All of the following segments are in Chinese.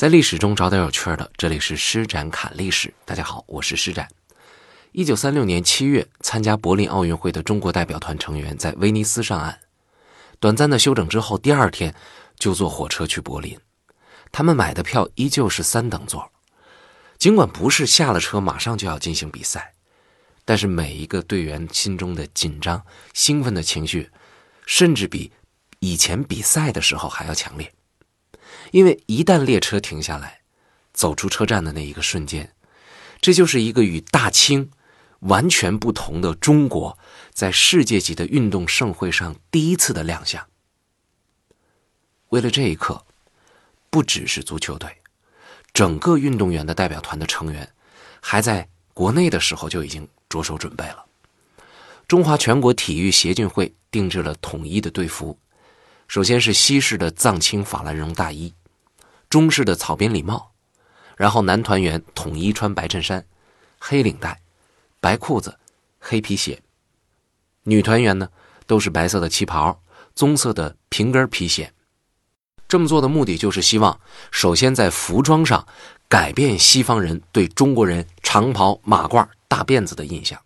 在历史中找点有趣的，这里是施展侃历史。大家好，我是施展。一九三六年七月，参加柏林奥运会的中国代表团成员在威尼斯上岸，短暂的休整之后，第二天就坐火车去柏林。他们买的票依旧是三等座，尽管不是下了车马上就要进行比赛，但是每一个队员心中的紧张、兴奋的情绪，甚至比以前比赛的时候还要强烈。因为一旦列车停下来，走出车站的那一个瞬间，这就是一个与大清完全不同的中国在世界级的运动盛会上第一次的亮相。为了这一刻，不只是足球队，整个运动员的代表团的成员，还在国内的时候就已经着手准备了。中华全国体育协进会定制了统一的队服，首先是西式的藏青法兰绒大衣。中式的草编礼帽，然后男团员统一穿白衬衫、黑领带、白裤子、黑皮鞋；女团员呢都是白色的旗袍、棕色的平跟皮鞋。这么做的目的就是希望，首先在服装上改变西方人对中国人长袍、马褂、大辫子的印象，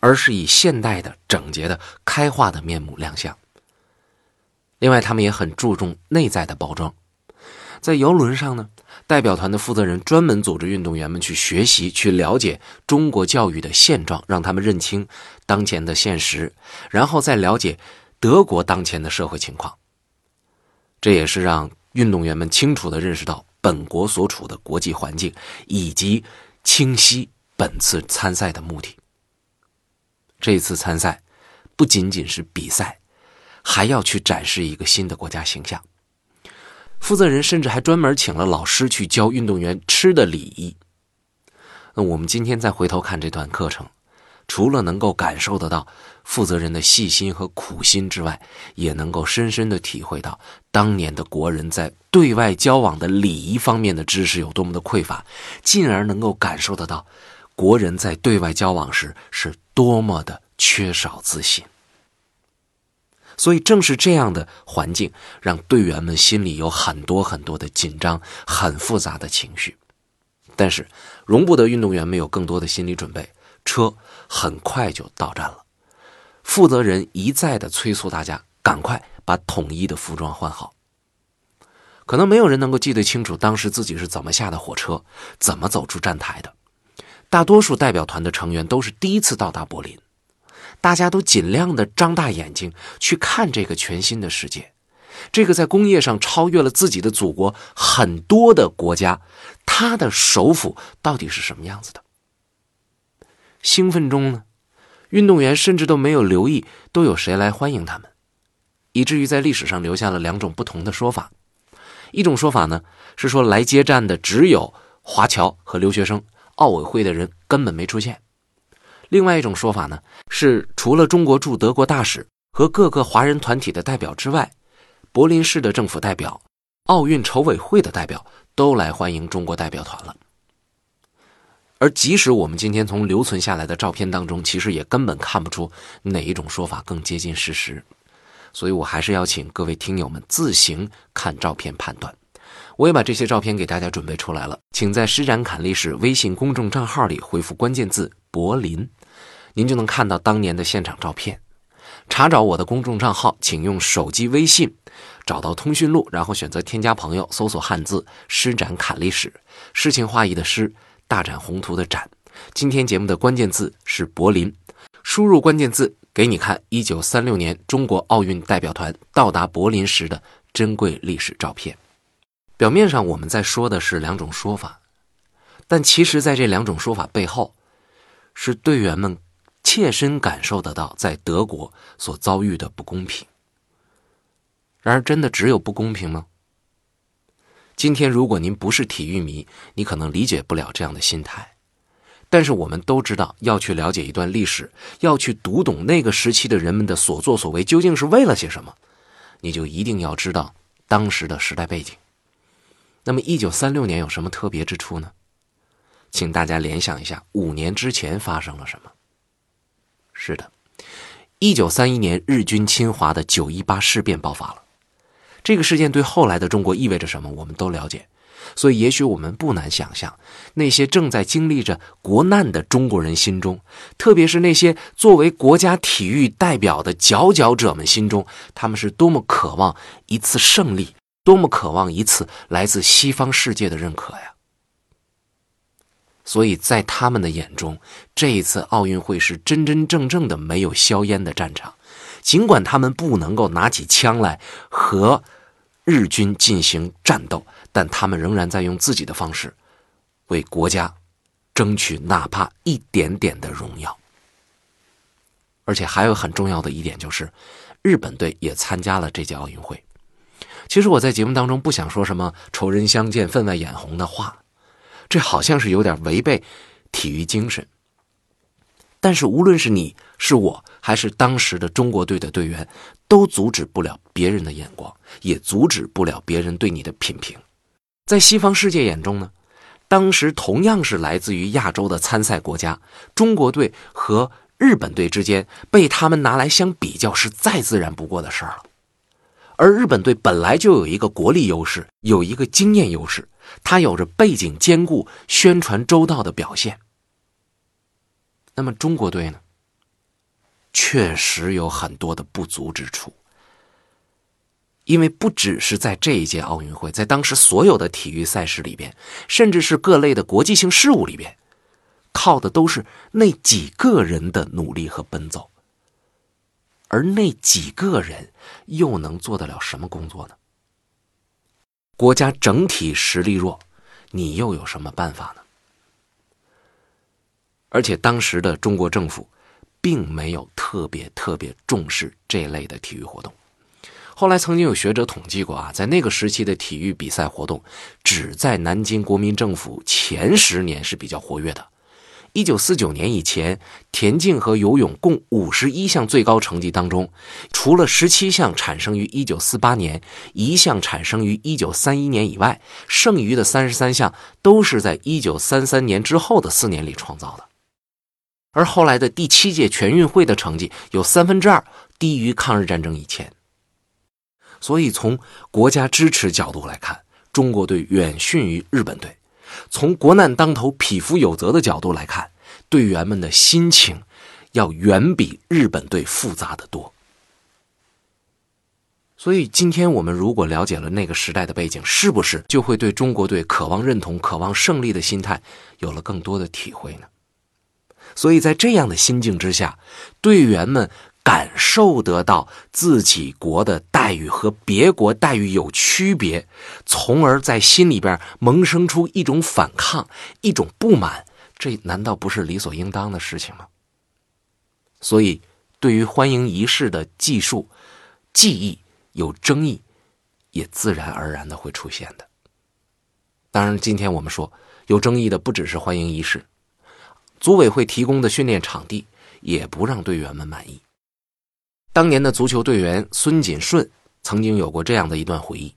而是以现代的、整洁的、开化的面目亮相。另外，他们也很注重内在的包装。在游轮上呢，代表团的负责人专门组织运动员们去学习、去了解中国教育的现状，让他们认清当前的现实，然后再了解德国当前的社会情况。这也是让运动员们清楚地认识到本国所处的国际环境，以及清晰本次参赛的目的。这次参赛不仅仅是比赛，还要去展示一个新的国家形象。负责人甚至还专门请了老师去教运动员吃的礼仪。那我们今天再回头看这段课程，除了能够感受得到负责人的细心和苦心之外，也能够深深的体会到当年的国人在对外交往的礼仪方面的知识有多么的匮乏，进而能够感受得到国人在对外交往时是多么的缺少自信。所以，正是这样的环境，让队员们心里有很多很多的紧张、很复杂的情绪。但是，容不得运动员们有更多的心理准备。车很快就到站了，负责人一再的催促大家赶快把统一的服装换好。可能没有人能够记得清楚当时自己是怎么下的火车，怎么走出站台的。大多数代表团的成员都是第一次到达柏林。大家都尽量的张大眼睛去看这个全新的世界，这个在工业上超越了自己的祖国很多的国家，它的首府到底是什么样子的？兴奋中呢，运动员甚至都没有留意都有谁来欢迎他们，以至于在历史上留下了两种不同的说法。一种说法呢是说来接站的只有华侨和留学生，奥委会的人根本没出现。另外一种说法呢，是除了中国驻德国大使和各个华人团体的代表之外，柏林市的政府代表、奥运筹委会的代表都来欢迎中国代表团了。而即使我们今天从留存下来的照片当中，其实也根本看不出哪一种说法更接近事实，所以我还是要请各位听友们自行看照片判断。我也把这些照片给大家准备出来了，请在施展侃历史微信公众账号里回复关键字“柏林”。您就能看到当年的现场照片。查找我的公众账号，请用手机微信找到通讯录，然后选择添加朋友，搜索汉字“施展侃历史”，诗情画意的诗，大展宏图的展。今天节目的关键字是柏林，输入关键字给你看一九三六年中国奥运代表团到达柏林时的珍贵历史照片。表面上我们在说的是两种说法，但其实在这两种说法背后，是队员们。切身感受得到在德国所遭遇的不公平。然而，真的只有不公平吗？今天，如果您不是体育迷，你可能理解不了这样的心态。但是，我们都知道，要去了解一段历史，要去读懂那个时期的人们的所作所为究竟是为了些什么，你就一定要知道当时的时代背景。那么，一九三六年有什么特别之处呢？请大家联想一下，五年之前发生了什么。是的，一九三一年日军侵华的九一八事变爆发了。这个事件对后来的中国意味着什么，我们都了解。所以，也许我们不难想象，那些正在经历着国难的中国人心中，特别是那些作为国家体育代表的佼佼者们心中，他们是多么渴望一次胜利，多么渴望一次来自西方世界的认可呀！所以在他们的眼中，这一次奥运会是真真正正的没有硝烟的战场。尽管他们不能够拿起枪来和日军进行战斗。但他们仍然在用自己的方式，为国家争取哪怕一点点的荣耀。而且还有很重要的一点就是，日本队也参加了这届奥运会。其实我在节目当中不想说什么“仇人相见，分外眼红”的话，这好像是有点违背体育精神。但是无论是你是我，还是当时的中国队的队员，都阻止不了别人的眼光，也阻止不了别人对你的品评。在西方世界眼中呢，当时同样是来自于亚洲的参赛国家，中国队和日本队之间被他们拿来相比较是再自然不过的事儿了。而日本队本来就有一个国力优势，有一个经验优势，它有着背景坚固、宣传周到的表现。那么中国队呢，确实有很多的不足之处。因为不只是在这一届奥运会，在当时所有的体育赛事里边，甚至是各类的国际性事务里边，靠的都是那几个人的努力和奔走。而那几个人又能做得了什么工作呢？国家整体实力弱，你又有什么办法呢？而且当时的中国政府，并没有特别特别重视这类的体育活动。后来曾经有学者统计过啊，在那个时期的体育比赛活动，只在南京国民政府前十年是比较活跃的。一九四九年以前，田径和游泳共五十一项最高成绩当中，除了十七项产生于一九四八年，一项产生于一九三一年以外，剩余的三十三项都是在一九三三年之后的四年里创造的。而后来的第七届全运会的成绩有三分之二低于抗日战争以前。所以，从国家支持角度来看，中国队远逊于日本队；从国难当头、匹夫有责的角度来看，队员们的心情要远比日本队复杂的多。所以，今天我们如果了解了那个时代的背景，是不是就会对中国队渴望认同、渴望胜利的心态有了更多的体会呢？所以在这样的心境之下，队员们。感受得到自己国的待遇和别国待遇有区别，从而在心里边萌生出一种反抗、一种不满，这难道不是理所应当的事情吗？所以，对于欢迎仪式的技术、技艺有争议，也自然而然的会出现的。当然，今天我们说有争议的不只是欢迎仪式，组委会提供的训练场地也不让队员们满意。当年的足球队员孙锦顺曾经有过这样的一段回忆，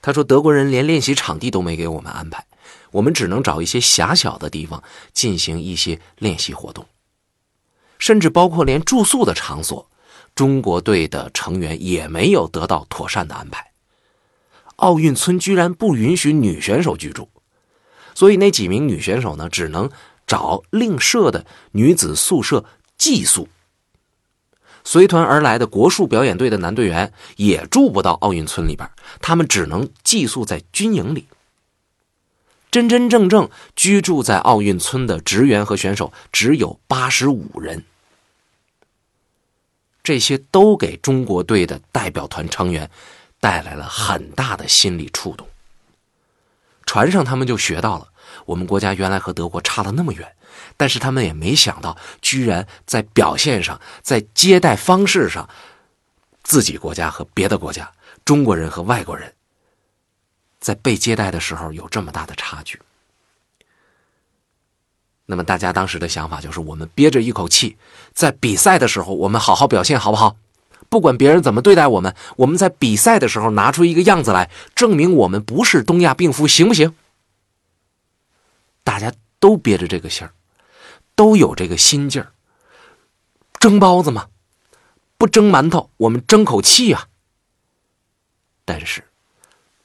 他说：“德国人连练习场地都没给我们安排，我们只能找一些狭小的地方进行一些练习活动，甚至包括连住宿的场所，中国队的成员也没有得到妥善的安排。奥运村居然不允许女选手居住，所以那几名女选手呢，只能找另设的女子宿舍寄宿。”随团而来的国术表演队的男队员也住不到奥运村里边，他们只能寄宿在军营里。真真正正居住在奥运村的职员和选手只有八十五人，这些都给中国队的代表团成员带来了很大的心理触动。船上，他们就学到了，我们国家原来和德国差了那么远。但是他们也没想到，居然在表现上，在接待方式上，自己国家和别的国家，中国人和外国人，在被接待的时候有这么大的差距。那么大家当时的想法就是：我们憋着一口气，在比赛的时候，我们好好表现，好不好？不管别人怎么对待我们，我们在比赛的时候拿出一个样子来，证明我们不是东亚病夫，行不行？大家都憋着这个信儿。都有这个心劲儿，蒸包子吗？不蒸馒头，我们争口气啊。但是，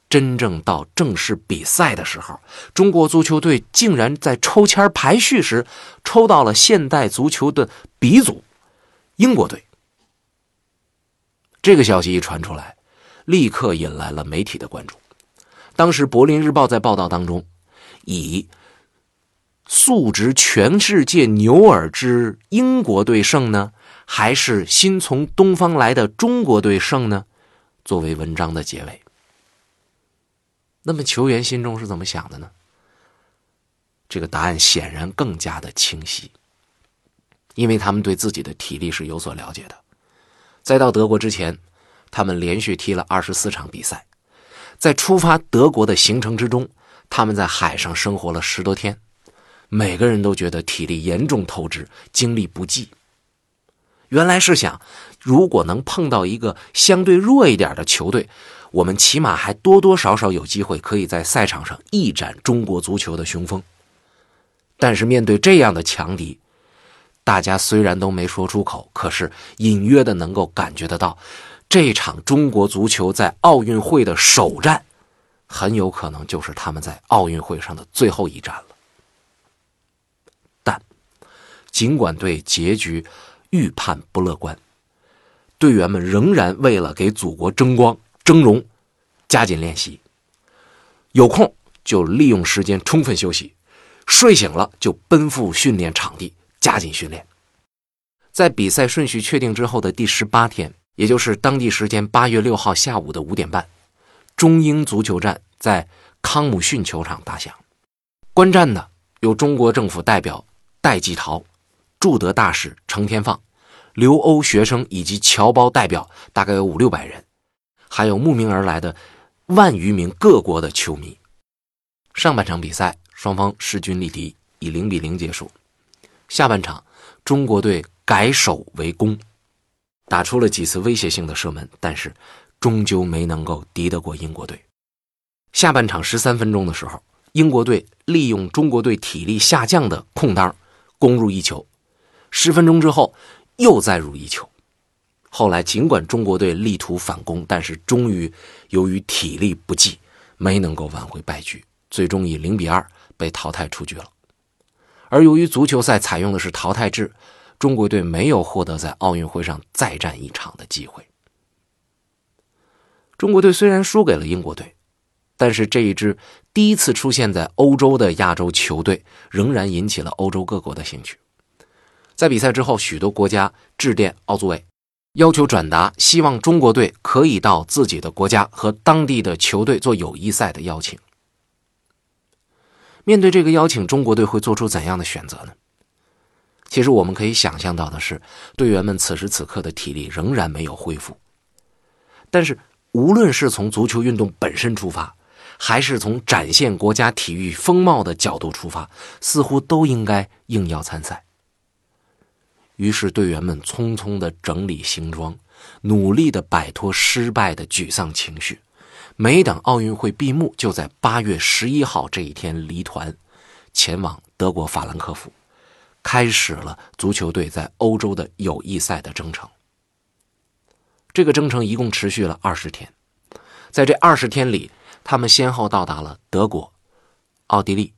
真正到正式比赛的时候，中国足球队竟然在抽签排序时抽到了现代足球的鼻祖——英国队。这个消息一传出来，立刻引来了媒体的关注。当时《柏林日报》在报道当中，以“素质全世界牛耳之英国队胜呢，还是新从东方来的中国队胜呢？”作为文章的结尾。那么球员心中是怎么想的呢？这个答案显然更加的清晰，因为他们对自己的体力是有所了解的。在到德国之前，他们连续踢了二十四场比赛。在出发德国的行程之中，他们在海上生活了十多天，每个人都觉得体力严重透支，精力不济。原来是想，如果能碰到一个相对弱一点的球队，我们起码还多多少少有机会可以在赛场上一展中国足球的雄风。但是面对这样的强敌，大家虽然都没说出口，可是隐约的能够感觉得到。这场中国足球在奥运会的首战，很有可能就是他们在奥运会上的最后一战了。但，尽管对结局预判不乐观，队员们仍然为了给祖国争光争荣，加紧练习。有空就利用时间充分休息，睡醒了就奔赴训练场地，加紧训练。在比赛顺序确定之后的第十八天。也就是当地时间八月六号下午的五点半，中英足球战在康姆逊球场打响。观战的有中国政府代表戴季陶、驻德大使程天放、留欧学生以及侨胞代表，大概有五六百人，还有慕名而来的万余名各国的球迷。上半场比赛双方势均力敌，以零比零结束。下半场，中国队改守为攻。打出了几次威胁性的射门，但是终究没能够敌得过英国队。下半场十三分钟的时候，英国队利用中国队体力下降的空当攻入一球。十分钟之后又再入一球。后来尽管中国队力图反攻，但是终于由于体力不济，没能够挽回败局，最终以零比二被淘汰出局了。而由于足球赛采用的是淘汰制。中国队没有获得在奥运会上再战一场的机会。中国队虽然输给了英国队，但是这一支第一次出现在欧洲的亚洲球队仍然引起了欧洲各国的兴趣。在比赛之后，许多国家致电奥组委，要求转达希望中国队可以到自己的国家和当地的球队做友谊赛的邀请。面对这个邀请，中国队会做出怎样的选择呢？其实我们可以想象到的是，队员们此时此刻的体力仍然没有恢复。但是，无论是从足球运动本身出发，还是从展现国家体育风貌的角度出发，似乎都应该应邀参赛。于是，队员们匆匆的整理行装，努力的摆脱失败的沮丧情绪。没等奥运会闭幕，就在八月十一号这一天离团，前往德国法兰克福。开始了足球队在欧洲的友谊赛的征程。这个征程一共持续了二十天，在这二十天里，他们先后到达了德国、奥地利、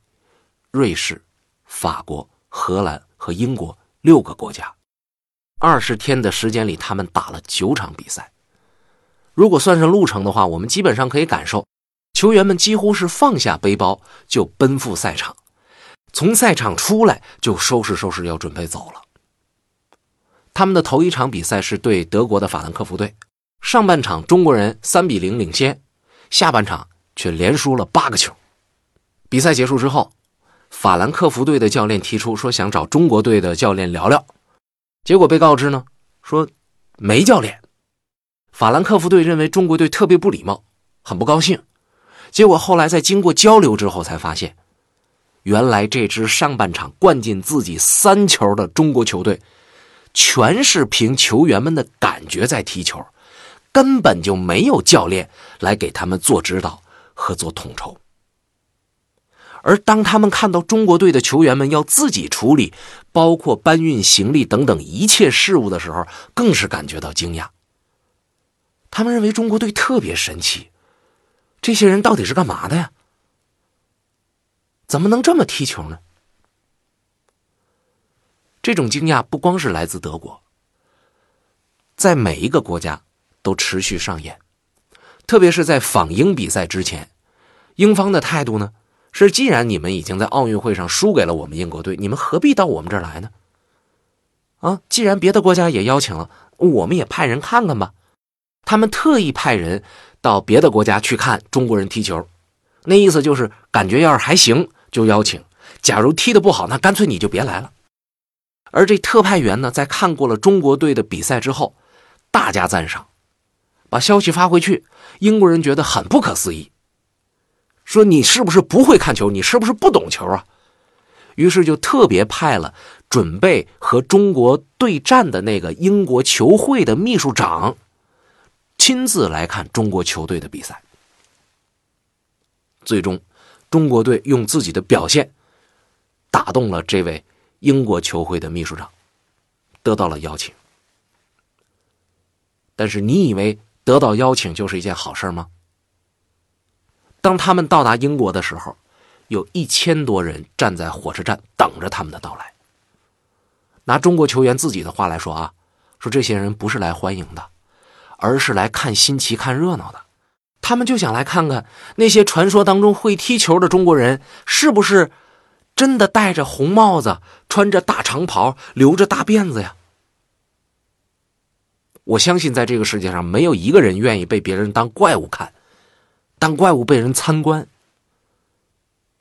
瑞士、法国、荷兰和英国六个国家。二十天的时间里，他们打了九场比赛。如果算上路程的话，我们基本上可以感受，球员们几乎是放下背包就奔赴赛场。从赛场出来就收拾收拾，要准备走了。他们的头一场比赛是对德国的法兰克福队，上半场中国人三比零领先，下半场却连输了八个球。比赛结束之后，法兰克福队的教练提出说想找中国队的教练聊聊，结果被告知呢说没教练。法兰克福队认为中国队特别不礼貌，很不高兴。结果后来在经过交流之后才发现。原来这支上半场灌进自己三球的中国球队，全是凭球员们的感觉在踢球，根本就没有教练来给他们做指导和做统筹。而当他们看到中国队的球员们要自己处理，包括搬运行李等等一切事务的时候，更是感觉到惊讶。他们认为中国队特别神奇，这些人到底是干嘛的呀？怎么能这么踢球呢？这种惊讶不光是来自德国，在每一个国家都持续上演。特别是在访英比赛之前，英方的态度呢是：既然你们已经在奥运会上输给了我们英国队，你们何必到我们这儿来呢？啊，既然别的国家也邀请了，我们也派人看看吧。他们特意派人到别的国家去看中国人踢球，那意思就是感觉要是还行就邀请，假如踢得不好，那干脆你就别来了。而这特派员呢，在看过了中国队的比赛之后，大加赞赏。把消息发回去，英国人觉得很不可思议，说你是不是不会看球？你是不是不懂球啊？于是就特别派了准备和中国对战的那个英国球会的秘书长，亲自来看中国球队的比赛。最终，中国队用自己的表现打动了这位英国球会的秘书长，得到了邀请。但是你以为？得到邀请就是一件好事吗？当他们到达英国的时候，有一千多人站在火车站等着他们的到来。拿中国球员自己的话来说啊，说这些人不是来欢迎的，而是来看新奇、看热闹的。他们就想来看看那些传说当中会踢球的中国人是不是真的戴着红帽子、穿着大长袍、留着大辫子呀。我相信，在这个世界上，没有一个人愿意被别人当怪物看，当怪物被人参观，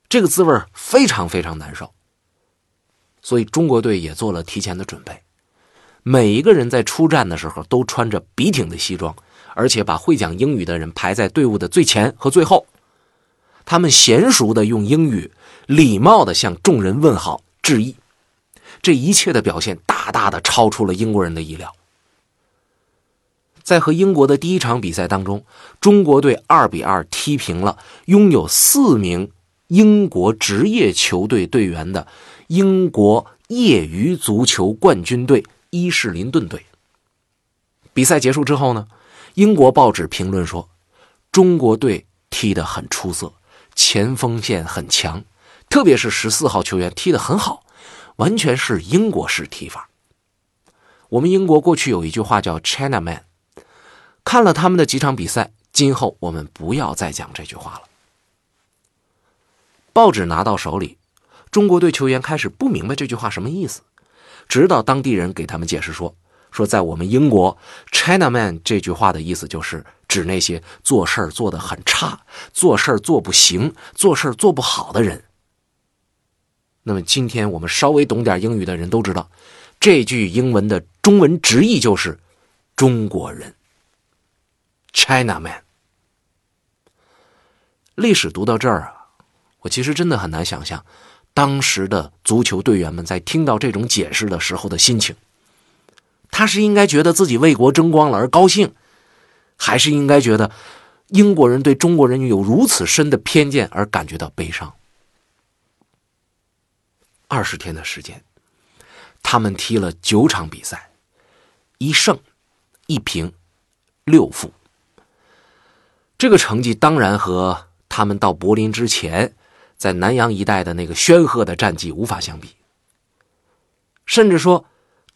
这个滋味非常非常难受。所以，中国队也做了提前的准备，每一个人在出战的时候都穿着笔挺的西装，而且把会讲英语的人排在队伍的最前和最后，他们娴熟的用英语，礼貌的向众人问好致意，这一切的表现大大的超出了英国人的意料。在和英国的第一场比赛当中，中国队二比二踢平了拥有四名英国职业球队队员的英国业余足球冠军队伊士林顿队。比赛结束之后呢，英国报纸评论说，中国队踢得很出色，前锋线很强，特别是十四号球员踢得很好，完全是英国式踢法。我们英国过去有一句话叫 “China Man”。看了他们的几场比赛，今后我们不要再讲这句话了。报纸拿到手里，中国队球员开始不明白这句话什么意思，直到当地人给他们解释说：“说在我们英国，China Man 这句话的意思就是指那些做事做得很差、做事做不行、做事做不好的人。”那么今天我们稍微懂点英语的人都知道，这句英文的中文直译就是“中国人”。China Man，历史读到这儿啊，我其实真的很难想象，当时的足球队员们在听到这种解释的时候的心情。他是应该觉得自己为国争光了而高兴，还是应该觉得英国人对中国人有如此深的偏见而感觉到悲伤？二十天的时间，他们踢了九场比赛，一胜一平六负。这个成绩当然和他们到柏林之前在南洋一带的那个煊赫的战绩无法相比。甚至说，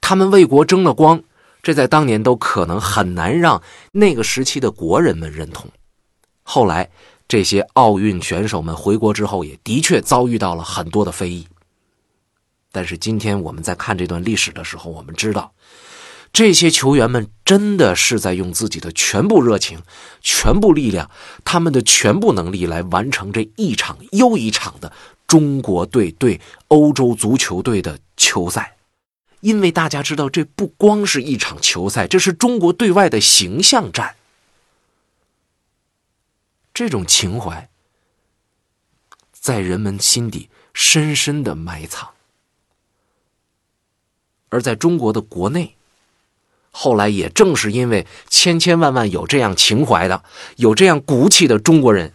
他们为国争了光，这在当年都可能很难让那个时期的国人们认同。后来，这些奥运选手们回国之后，也的确遭遇到了很多的非议。但是今天我们在看这段历史的时候，我们知道。这些球员们真的是在用自己的全部热情、全部力量、他们的全部能力来完成这一场又一场的中国队对欧洲足球队的球赛。因为大家知道，这不光是一场球赛，这是中国对外的形象战。这种情怀在人们心底深深的埋藏，而在中国的国内。后来也正是因为千千万万有这样情怀的、有这样骨气的中国人，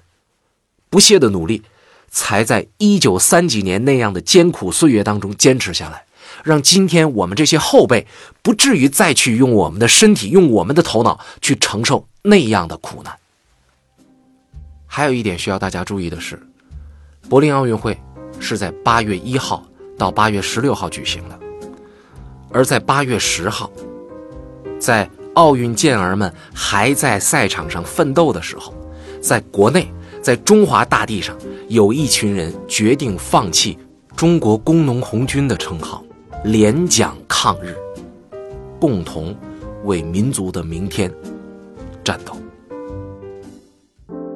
不懈的努力，才在一九三几年那样的艰苦岁月当中坚持下来，让今天我们这些后辈不至于再去用我们的身体、用我们的头脑去承受那样的苦难。还有一点需要大家注意的是，柏林奥运会是在八月一号到八月十六号举行的，而在八月十号，在奥运健儿们还在赛场上奋斗的时候，在国内，在中华大地上，有一群人决定放弃中国工农红军的称号，连蒋抗日，共同为民族的明天战斗。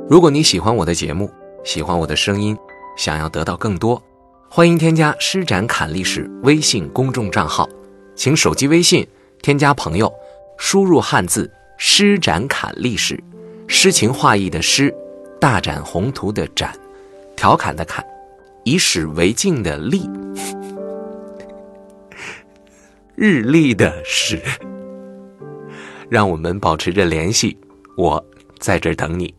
如果你喜欢我的节目，喜欢我的声音，想要得到更多，欢迎添加“施展侃历史”微信公众账号，请手机微信添加朋友，输入汉字“诗展侃历史”，诗情画意的诗，大展宏图的展，调侃的侃，以史为镜的历，日历的史，让我们保持着联系，我在这儿等你。